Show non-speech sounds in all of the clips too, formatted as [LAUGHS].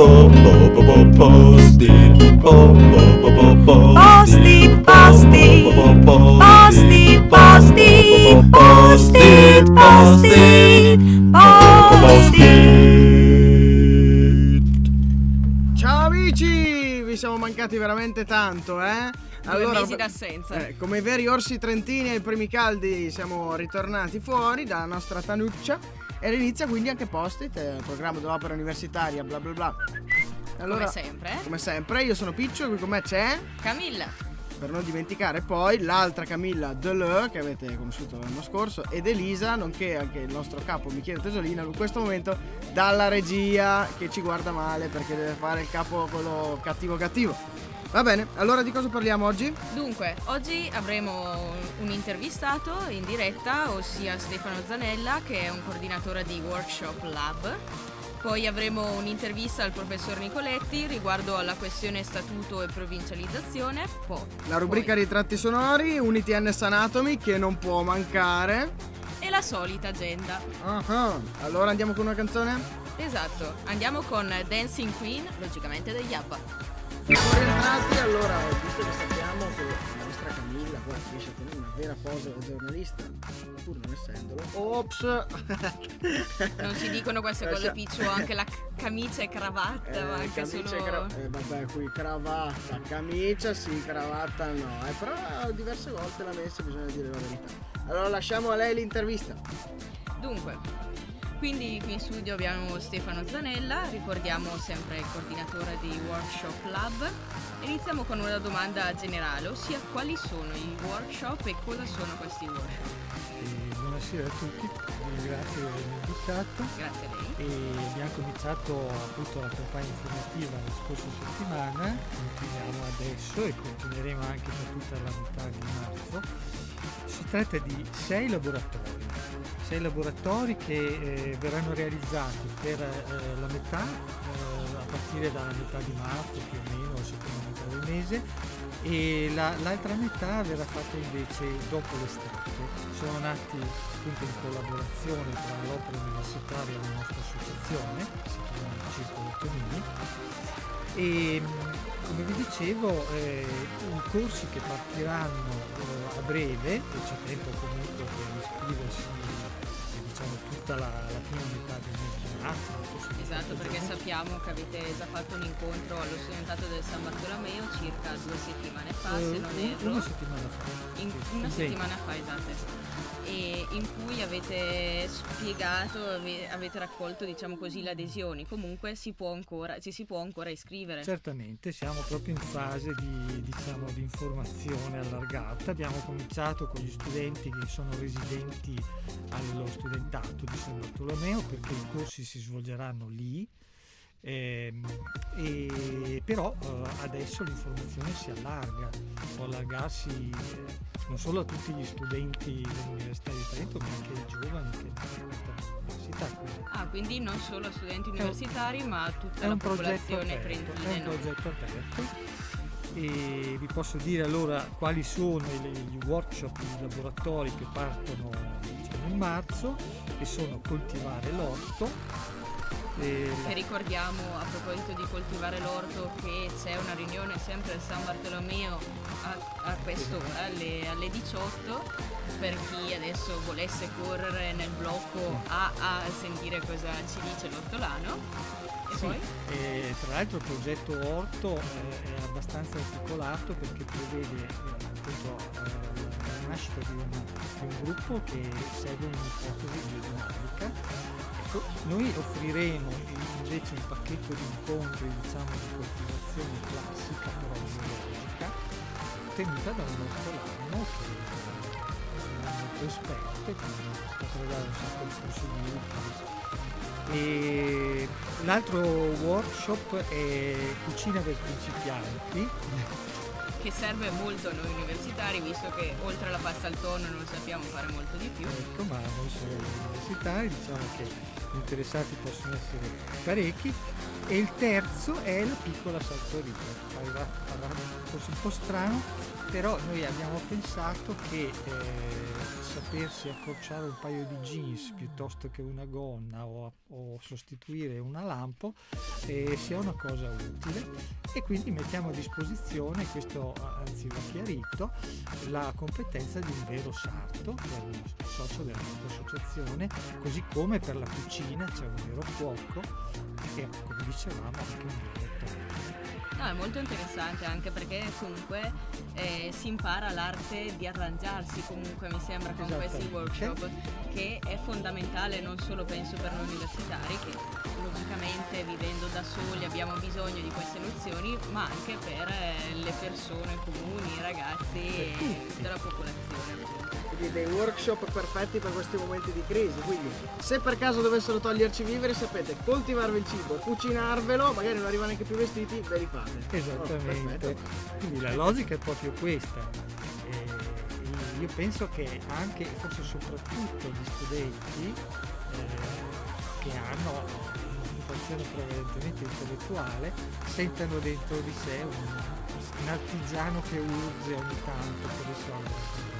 po po po po post-it po po po po Post-it, post-it, post-it, post-it, post-it, post-it, post-it. Ciao amici! Vi siamo mancati veramente tanto, eh? D'assenza. eh, come i veri orsi trentini ai primi caldi siamo ritornati fuori dalla nostra tanuccia ed inizia quindi anche Post-it, eh, programma dell'opera universitaria, bla bla bla. Allora, Come sempre. come sempre, io sono Piccio e qui con me c'è, Camilla. per non dimenticare poi, l'altra Camilla Deleu che avete conosciuto l'anno scorso ed Elisa, nonché anche il nostro capo Michele Tesolina, in questo momento dalla regia che ci guarda male perché deve fare il capo quello cattivo cattivo. Va bene, allora di cosa parliamo oggi? Dunque, oggi avremo un intervistato in diretta, ossia Stefano Zanella, che è un coordinatore di Workshop Lab. Poi avremo un'intervista al professor Nicoletti riguardo alla questione statuto e provincializzazione. Po- La rubrica poi- ritratti sonori, Unity NS Anatomy che non può mancare. E la solita agenda. Ah, Allora andiamo con una canzone? Esatto, andiamo con Dancing Queen, logicamente degli ABBA. Siamo rientrati, allora, visto che sappiamo che la nostra Camilla qua riesce a tenere una vera posa da giornalista, pur non essendolo. Ops! [LAUGHS] Non si dicono queste cose, Piccio, anche la camicia e cravatta, Eh, ma anche camicia solo... cra- eh, vabbè, qui cravatta, camicia sì, cravatta no, eh, però diverse volte l'ha messa, bisogna dire la verità. Allora lasciamo a lei l'intervista. Dunque, quindi qui in studio abbiamo Stefano Zanella, ricordiamo sempre il coordinatore di Workshop Lab. Iniziamo con una domanda generale, ossia quali sono i workshop e cosa sono questi workshop? E buonasera a tutti, ringrazio di avermi invitato Grazie a lei. e abbiamo cominciato appunto la campagna informativa la scorsa settimana, continuiamo adesso e continueremo anche per tutta la metà di marzo. Si tratta di sei laboratori, sei laboratori che eh, verranno realizzati per eh, la metà, eh, a partire dalla metà di marzo più o meno, la seconda metà del mese, e la- l'altra metà verrà fatta invece dopo l'estate. Sono nati appunto in collaborazione tra l'opera universitaria e la nostra associazione, si chiama Circolo Tonini. E come vi dicevo, eh, i corsi che partiranno eh, a breve, e c'è tempo comunque per iscriversi eh, diciamo tutta la, la prima metà del mese di marzo. Esatto, perché giorni. sappiamo che avete già fatto un incontro allo studentato del San Bartolomeo circa due settimane fa, Eh, se non erro. Una settimana fa. In- una settimana fa, esatto. In cui avete spiegato, ave- avete raccolto, diciamo così, le adesioni. Comunque si può ancora, ci si può ancora iscrivere. Certamente, siamo proprio in fase di, diciamo, di informazione allargata. Abbiamo cominciato con gli studenti che sono residenti allo studentato di San Bartolomeo perché i corsi si svolgeranno lì. Ehm, e però eh, adesso l'informazione si allarga, può allargarsi eh, non solo a tutti gli studenti dell'Università di Trento ma anche ai giovani che frequentano l'università. quindi Ah, quindi non solo a studenti universitari, ma a tutta è la popolazione aperto, è trentina. un progetto aperto e vi posso dire allora quali sono i- gli workshop, i laboratori che partono diciamo, in marzo e sono coltivare l'orto e Che ricordiamo a proposito di coltivare l'orto che c'è una riunione sempre al San Bartolomeo a, a quest'ora alle, alle 18 per chi adesso volesse correre nel blocco a, a sentire cosa ci dice l'ortolano. E Sì, poi? e tra l'altro il progetto Orto eh, è abbastanza articolato perché prevede eh, appunto eh, nascita di un, di un gruppo che segue un'ipotesi biodinamica. Ecco, noi offriremo invece un pacchetto di incontri diciamo di coltivazione classica però biologica tenuta da un ortolano che è molto esperto quindi potrà dare un sacco di consigli e l'altro workshop è cucina per principianti. Che serve molto a noi universitari visto che oltre alla pasta al tonno non sappiamo fare molto di più. Ecco, ma non solo universitari, diciamo che gli interessati possono essere parecchi. E il terzo è la piccola sartoria. Parlerà, parlerà forse un po' strano, però noi abbiamo pensato che eh, sapersi accorciare un paio di jeans piuttosto che una gonna o, o sostituire una lampo eh, sia una cosa utile. E quindi mettiamo a disposizione, questo anzi va chiarito, la competenza di un vero sarto, che è un socio della nostra associazione, così come per la cucina c'è un vero cuoco e come dicevamo anche un vero No, è molto interessante anche perché comunque eh, si impara l'arte di arrangiarsi comunque mi sembra con questi workshop che è fondamentale non solo penso per noi universitari che logicamente vivendo da soli abbiamo bisogno di queste nozioni ma anche per eh, le persone comuni, i ragazzi e tutta la popolazione quindi dei workshop perfetti per questi momenti di crisi. Quindi, se per caso dovessero toglierci vivere, sapete coltivarvi il cibo, cucinarvelo, magari non arrivano neanche più vestiti, ve li fate. Esattamente. Oh, quindi la logica è proprio questa. Eh, io penso che anche, forse soprattutto gli studenti eh, che hanno un'occupazione prevalentemente intellettuale sentano dentro di sé un, un artigiano che urge ogni tanto per risolvere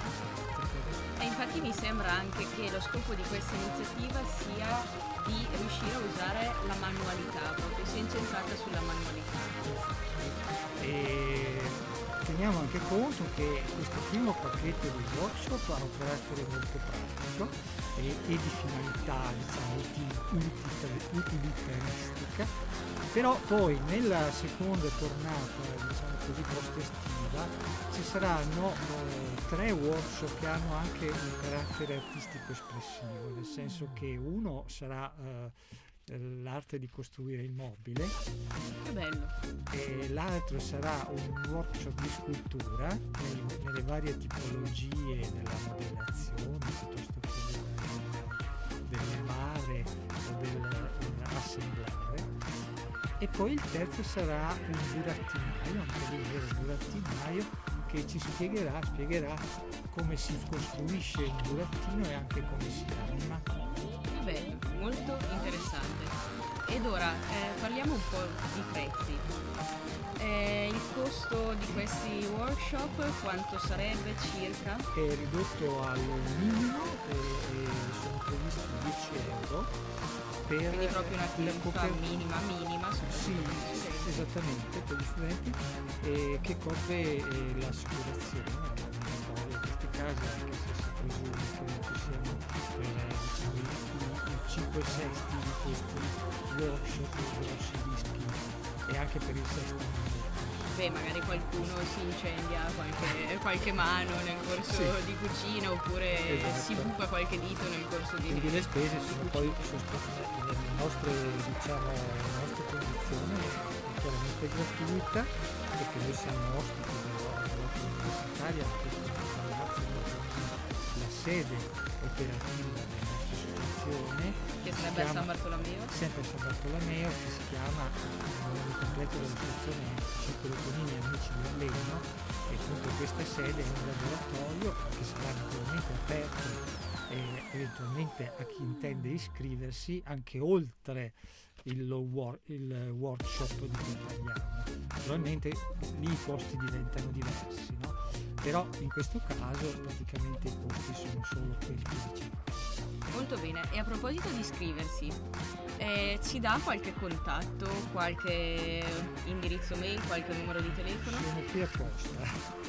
infatti mi sembra anche che lo scopo di questa iniziativa sia di riuscire a usare la manualità, proprio si è incentrata sulla manualità. E teniamo anche conto che questo primo pacchetto di workshop ha un carattere molto pratico e, e di finalità diciamo, utilitaristica, però poi nella seconda tornata diciamo così post estiva ci saranno eh, tre workshop che hanno anche un carattere artistico espressivo, nel senso che uno sarà eh, l'arte di costruire il mobile. Che bello! E l'altro sarà un workshop di scultura nel, nelle varie tipologie della modellazione piuttosto che del, levare o dell'assemblare. E poi il terzo sarà un burattinaio, anche lì un burattinaio che ci spiegherà, spiegherà come si costruisce un burattino e anche come si anima. Bello, molto interessante. Ed ora eh, parliamo un po' di prezzi. Eh, il costo di questi workshop quanto sarebbe circa? È ridotto al minimo e, e sono previsti 10 euro per Quindi proprio una tariffa minima minima sì, esattamente per gli studenti eh, che copre eh, l'assicurazione in questi casi i, i 5 sesti di questi workshop grossi rischi e anche per il sesto beh, magari qualcuno si incendia qualche, qualche mano nel corso sì. di cucina oppure esatto. si buca qualche dito nel corso di Quindi le spese sono poi le nostre, diciamo, le nostre condizioni chiaramente gratuita perché noi siamo ospiti dell'opera universitaria, sede operativa della associazione che sarebbe a San Bartolomeo? Sempre a San Bartolomeo, che si chiama il nome completo dell'associazione Circolo Tonini Amici del Legno e appunto questa sede è un laboratorio che sarà naturalmente aperto e eventualmente a chi intende iscriversi anche oltre il, war, il workshop di cui parliamo. Naturalmente lì i costi diventano diversi? Però in questo caso praticamente i costi sono solo quelli che dicevamo. Molto bene, e a proposito di iscriversi, eh, ci dà qualche contatto, qualche indirizzo mail, qualche numero di telefono? Sono qui apposta.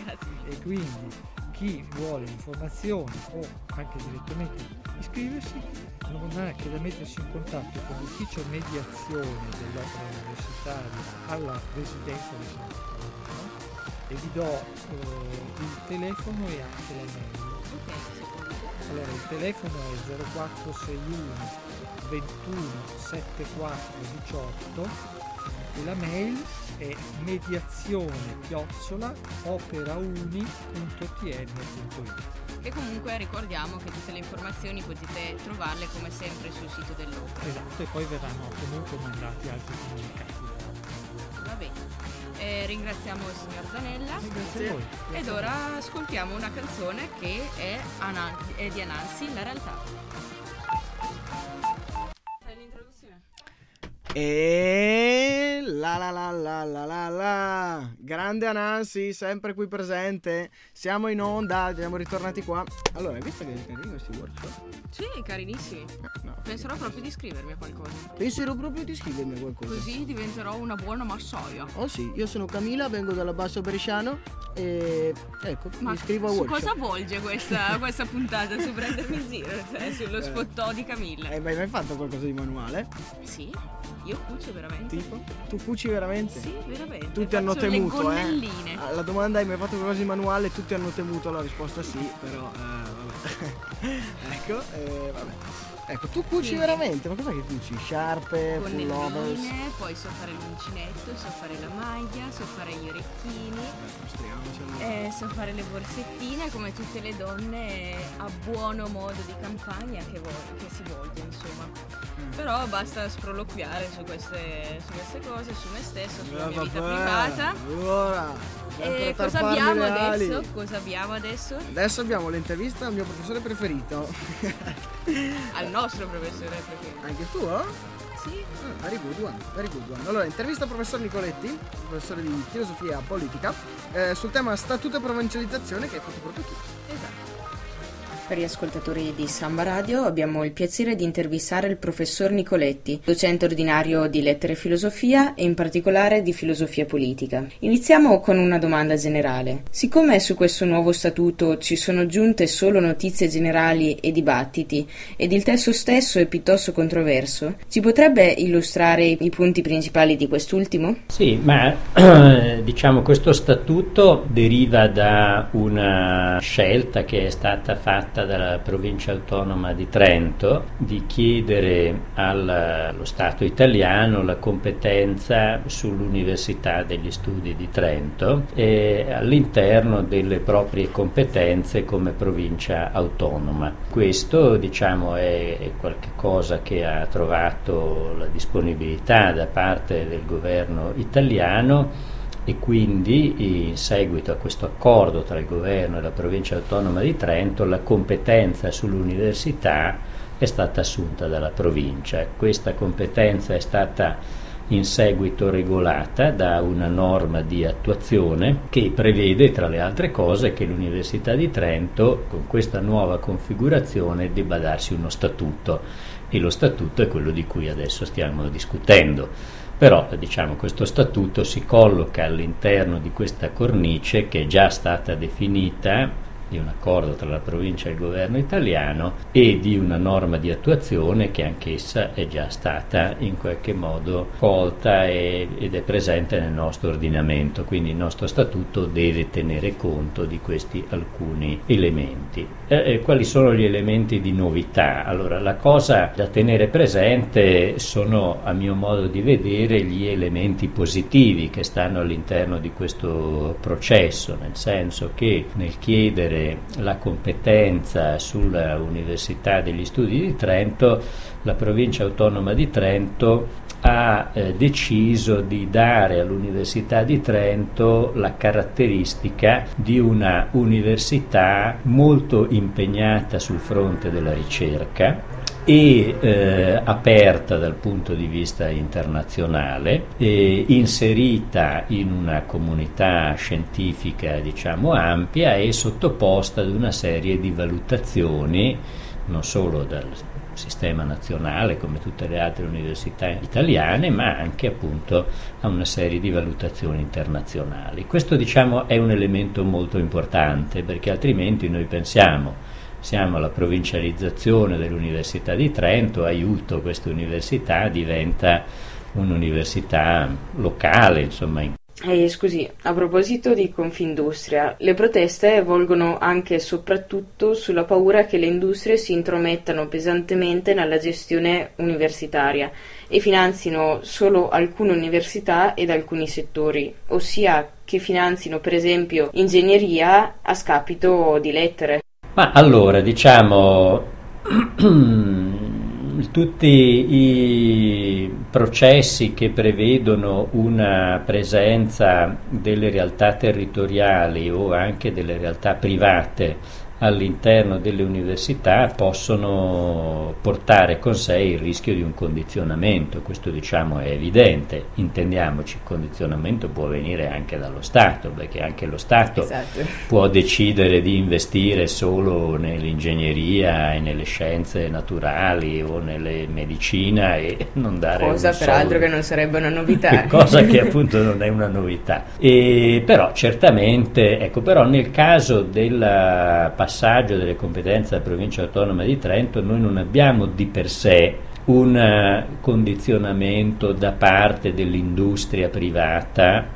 Grazie. E quindi chi vuole informazioni o anche direttamente iscriversi non ha che da mettersi in contatto con l'ufficio mediazione dell'opera universitaria alla residenza di San Antonio e vi do eh, il telefono e anche la mail. Ok, allora il telefono è 0461 21 74 18 e la mail è mediazione chiocciola operauni.tn.it e comunque ricordiamo che tutte le informazioni potete trovarle come sempre sul sito dell'opera. Esatto, e poi verranno comunque mandati altri comunicati. Eh, ringraziamo il signor Zanella. Grazie a voi. Ed ora ascoltiamo una canzone che è, Ana- è di Anansi, La realtà. E la la la la la la la grande Anansi, sempre qui presente. Siamo in onda, siamo ritornati qua. Allora, hai visto che carini questi workshop? Sì, carinissimi. No. Penserò proprio di iscrivermi a qualcosa. Penserò proprio di scrivermi a qualcosa. Così diventerò una buona massaia. Oh sì, io sono Camilla, vengo dalla Basso Bresciano e ecco, Ma mi iscrivo a workshop. cosa volge questa, [LAUGHS] questa puntata? Su prendermi in giro, cioè sullo Eh. sfottò di Camilla. Hai mai mai fatto qualcosa di manuale? Sì, io cucio veramente. Tipo? Tu cuci veramente? Sì, veramente. Tutti hanno Faccio temuto, le eh. gonnelline. La domanda hai mai fatto qualcosa di manuale? Tutti hanno temuto la risposta sì, però eh, vabbè. [LAUGHS] ecco, eh, vabbè. Ecco, tu cuci Quindi- veramente? Ma cos'è che cuci? Sciarpe, pullovers? Poi so fare l'uncinetto, so fare la maglia, so fare gli orecchini. Eh, so fare le borsettine come tutte le donne a buono modo di campagna che, vo- che si volge insomma Mm. però basta sproloquiare su queste, su queste cose su me stesso sulla mia vita privata Allora, e cosa abbiamo adesso? cosa abbiamo adesso? Adesso abbiamo l'intervista al mio professore preferito. [LAUGHS] [LAUGHS] al nostro professore preferito Anche tu, eh? sì Ah, very good one, very good one. Allora, intervista al professor Nicoletti, professore di filosofia politica, eh, sul tema statuto e provincializzazione che hai fatto proprio tu. esatto Gli ascoltatori di Samba Radio abbiamo il piacere di intervistare il professor Nicoletti, docente ordinario di lettere e filosofia e in particolare di filosofia politica. Iniziamo con una domanda generale. Siccome su questo nuovo statuto ci sono giunte solo notizie generali e dibattiti ed il testo stesso è piuttosto controverso, ci potrebbe illustrare i punti principali di quest'ultimo? Sì, ma [CLEARS THROAT] diciamo questo statuto deriva da una scelta che è stata fatta dalla provincia autonoma di Trento di chiedere allo Stato italiano la competenza sull'Università degli Studi di Trento all'interno delle proprie competenze come provincia autonoma. Questo diciamo è qualcosa che ha trovato la disponibilità da parte del governo italiano e quindi in seguito a questo accordo tra il governo e la provincia autonoma di Trento la competenza sull'università è stata assunta dalla provincia. Questa competenza è stata in seguito regolata da una norma di attuazione che prevede tra le altre cose che l'Università di Trento con questa nuova configurazione debba darsi uno statuto e lo statuto è quello di cui adesso stiamo discutendo. Però diciamo questo statuto si colloca all'interno di questa cornice che è già stata definita di un accordo tra la provincia e il governo italiano e di una norma di attuazione che anch'essa è già stata in qualche modo colta e- ed è presente nel nostro ordinamento, quindi il nostro statuto deve tenere conto di questi alcuni elementi. Eh, eh, quali sono gli elementi di novità? Allora, la cosa da tenere presente sono, a mio modo di vedere, gli elementi positivi che stanno all'interno di questo processo, nel senso che nel chiedere la competenza sulla Università degli Studi di Trento, la provincia autonoma di Trento ha eh, deciso di dare all'Università di Trento la caratteristica di una università molto impegnata sul fronte della ricerca e eh, aperta dal punto di vista internazionale, inserita in una comunità scientifica diciamo ampia e sottoposta ad una serie di valutazioni non solo dal sistema nazionale come tutte le altre università italiane, ma anche appunto a una serie di valutazioni internazionali. Questo diciamo è un elemento molto importante perché altrimenti noi pensiamo siamo alla provincializzazione dell'Università di Trento, aiuto questa università diventa un'università locale, insomma, in Eh, scusi, a proposito di Confindustria, le proteste volgono anche e soprattutto sulla paura che le industrie si intromettano pesantemente nella gestione universitaria e finanzino solo alcune università ed alcuni settori, ossia che finanzino per esempio ingegneria a scapito di lettere. Ma allora, diciamo, [CLEARS THROAT] tutti i processi che prevedono una presenza delle realtà territoriali o anche delle realtà private all'interno delle università possono portare con sé il rischio di un condizionamento, questo diciamo è evidente, intendiamoci, il condizionamento può venire anche dallo Stato, perché anche lo Stato Esatto. può decidere di investire solo nell'ingegneria e nelle scienze naturali o nelle medicina e non dare Cosa peraltro che non sarebbe una novità. [LAUGHS] cosa che appunto non è una novità. E però certamente, ecco, però nel caso del passaggio delle competenze alla provincia autonoma di Trento noi non abbiamo di per sé un eh, condizionamento da parte dell'industria privata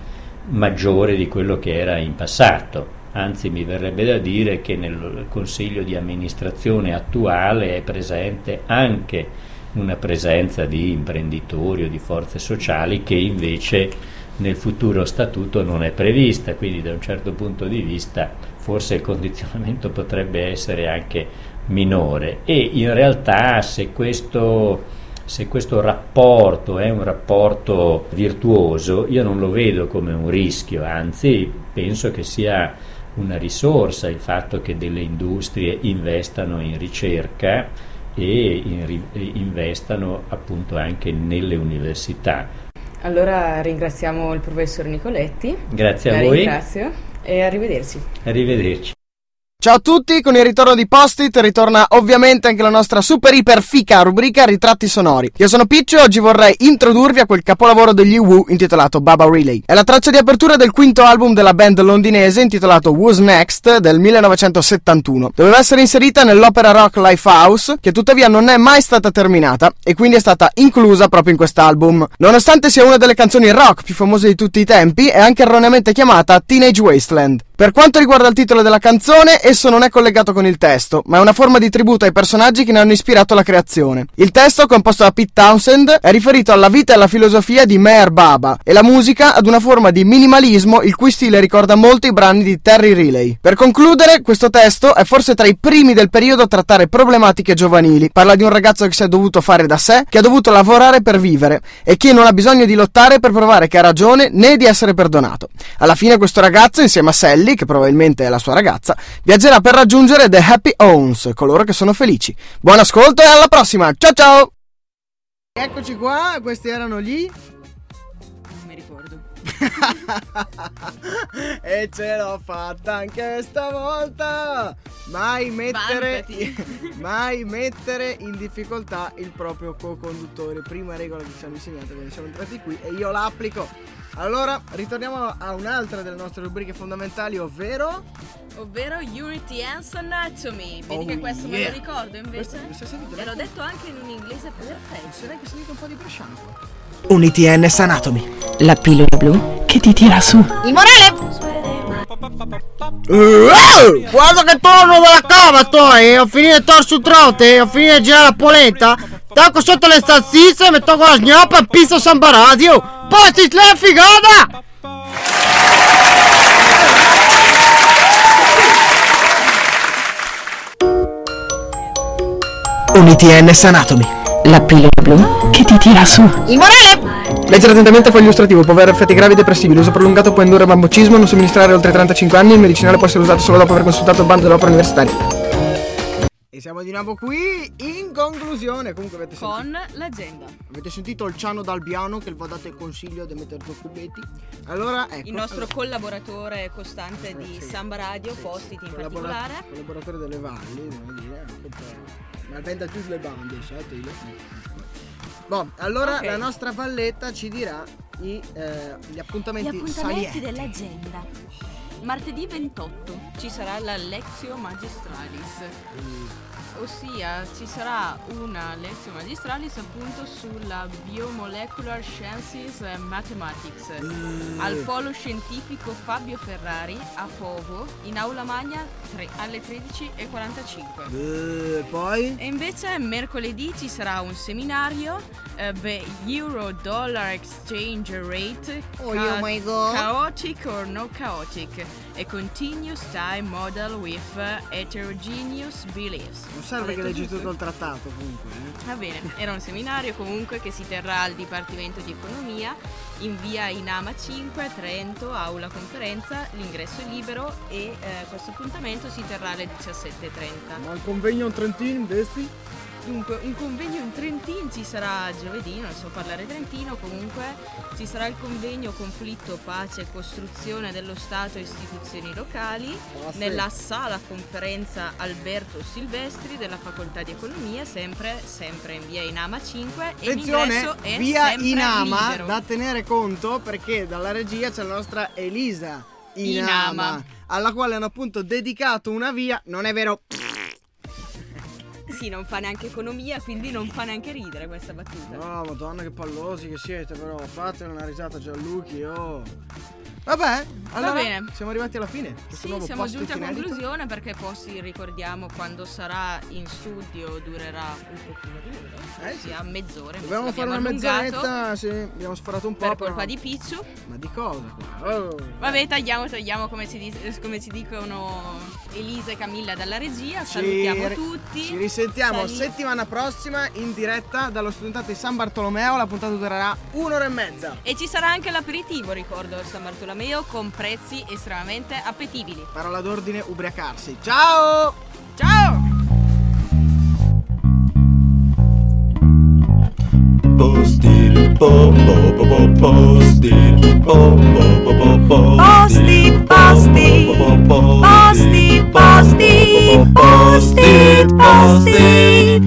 maggiore di quello che era in passato. Anzi, mi verrebbe da dire che nel consiglio di amministrazione attuale è presente anche una presenza di imprenditori o di forze sociali che invece nel futuro statuto non è prevista, quindi da un certo punto di vista forse il condizionamento potrebbe essere anche minore e in realtà se questo, se questo rapporto è un rapporto virtuoso io non lo vedo come un rischio, anzi penso che sia una risorsa il fatto che delle industrie investano in ricerca e in investano appunto anche nelle università. Allora ringraziamo il professor Nicoletti. Grazie a La voi, ringrazio e arrivederci. arrivederci. Ciao a tutti, con il ritorno di Post-it ritorna ovviamente anche la nostra super iper fica rubrica Ritratti sonori. Io sono Piccio e oggi vorrei introdurvi a quel capolavoro degli Woo intitolato Baba Relay. È la traccia di apertura del quinto album della band londinese intitolato Who's Next del 1971. Doveva essere inserita nell'opera rock Lifehouse, che tuttavia non è mai stata terminata e quindi è stata inclusa proprio in quest'album. Nonostante sia una delle canzoni rock più famose di tutti i tempi, è anche erroneamente chiamata Teenage Wasteland. Per quanto riguarda il titolo della canzone, esso non è collegato con il testo, ma è una forma di tributo ai personaggi che ne hanno ispirato la creazione. Il testo, composto da Pete Townsend, è riferito alla vita e alla filosofia di Meher Baba e la musica ad una forma di minimalismo il cui stile ricorda molto i brani di Terry Riley. Per concludere, questo testo è forse tra i primi del periodo a trattare problematiche giovanili. Parla di un ragazzo che si è dovuto fare da sé, che ha dovuto lavorare per vivere e che non ha bisogno di lottare per provare che ha ragione né di essere perdonato. Alla fine questo ragazzo, insieme a Sally, che probabilmente è la sua ragazza, viaggerà per raggiungere The Happy Owns, coloro che sono felici. Buon ascolto e alla prossima! Ciao ciao! Eccoci qua, questi erano gli Non mi ricordo. [LAUGHS] e ce l'ho fatta anche stavolta! Mai mettere, [LAUGHS] mai mettere in difficoltà il proprio co-conduttore. Prima regola che ci hanno insegnato quando siamo entrati qui e io la applico. Allora, ritorniamo a un'altra delle nostre rubriche fondamentali, ovvero... Ovvero Unity and Anatomy. Vedi Oh, che questo me yeah. lo ricordo invece? Questo-? E l'ho detto anche in un inglese perfetto. Se neanche sentito un po' di bresciano. Unity NS Anatomy. La pillola blu Che ti tira su. Eh, Guarda che torno dalla cava, toi! Ho finito il torso trote, ho finito di girare la polenta. Tocco sotto le salsicce, mi tocco la gnappa e pizzo Samba Radio. Poi ti stai figata! Unity NS Anatomy. La pillola blu Che ti tira su. Leggere attentamente foglio illustrativo, può avere effetti gravi e depressivi. L'uso prolungato può indurre bambocismo, non somministrare oltre 35 anni. Il medicinale può essere usato solo dopo aver consultato il bando dell'opera universitaria. E siamo di nuovo qui in conclusione. Comunque avete sentito, Con l'agenda. avete sentito il Ciano Dalbiano che vi ha dato il consiglio di mettere due cubetti. Allora, ecco. Il nostro allora, collaboratore costante di sì. Samba Radio, sì, Post-it in collabora- particolare. Collaboratore delle valli, devo dire, anche. Ma vende tutte le bande, sai? Boh, allora Ok. la nostra valletta ci dirà i, eh, gli Gli appuntamenti, appuntamenti salienti. dell'agenda. Martedì 28 ci sarà la Lexio Magistralis, ossia ci sarà una Lexio Magistralis appunto sulla Biomolecular Sciences and Mathematics al polo scientifico Fabio Ferrari a Povo in aula magna tre- alle 13.45. Eh, poi? E invece mercoledì ci sarà un seminario eh, The Euro Dollar Exchange Rate Oh, oh my God. Chaotic or no chaotic A continuous time model with heterogeneous beliefs. Serve che leggi tutto il trattato comunque. eh. Va bene, era un seminario comunque che si terrà al Dipartimento di Economia in via Inama 5, Trento, aula conferenza, l'ingresso è libero e eh, questo appuntamento si terrà alle 17.30. Ma il convegno in Trentino investi? Dunque, un convegno in Trentino ci sarà giovedì, non so parlare trentino, comunque ci sarà il convegno conflitto, pace e costruzione dello Stato e istituzioni locali Ah, nella sala conferenza Alberto Silvestri della Facoltà di Economia, sempre, sempre in via Inama 5 e Attenzione, è via Inama libero. da tenere conto perché dalla regia c'è la nostra Elisa Inama, Inama. alla quale hanno appunto dedicato una via, non è vero? Sì, non fa neanche economia, quindi non fa neanche ridere questa battuta. No, madonna che pallosi che siete però, fate una risata Gianluchi, oh. Vabbè, allora bene. siamo arrivati alla fine. Questo Sì, siamo giunti a conclusione perché poi sì, ricordiamo quando sarà in studio durerà un pochino di meno, Eh, sì. sia mezz'ora. invece Dobbiamo fare una mezz'oretta, sì, abbiamo sforato un po'. per però- colpa di Picciu. Ma di cosa qua? Oh. Vabbè, tagliamo, tagliamo come dis- come si dicono Elisa e Camilla dalla regia. Ci Salutiamo ri- tutti. Ci risentiamo Sali- settimana prossima in diretta dallo studentato di San Bartolomeo. La puntata durerà un'ora e mezza. E ci sarà anche l'aperitivo, ricordo, al San Bartolomeo con prezzi estremamente appetibili. Parola d'ordine, ubriacarsi. Ciao! Ciao! Postil, po, po, po, po, postil, po, po, po, po, po, Post-it, post-it, post-it, post-it, post-it, post-it,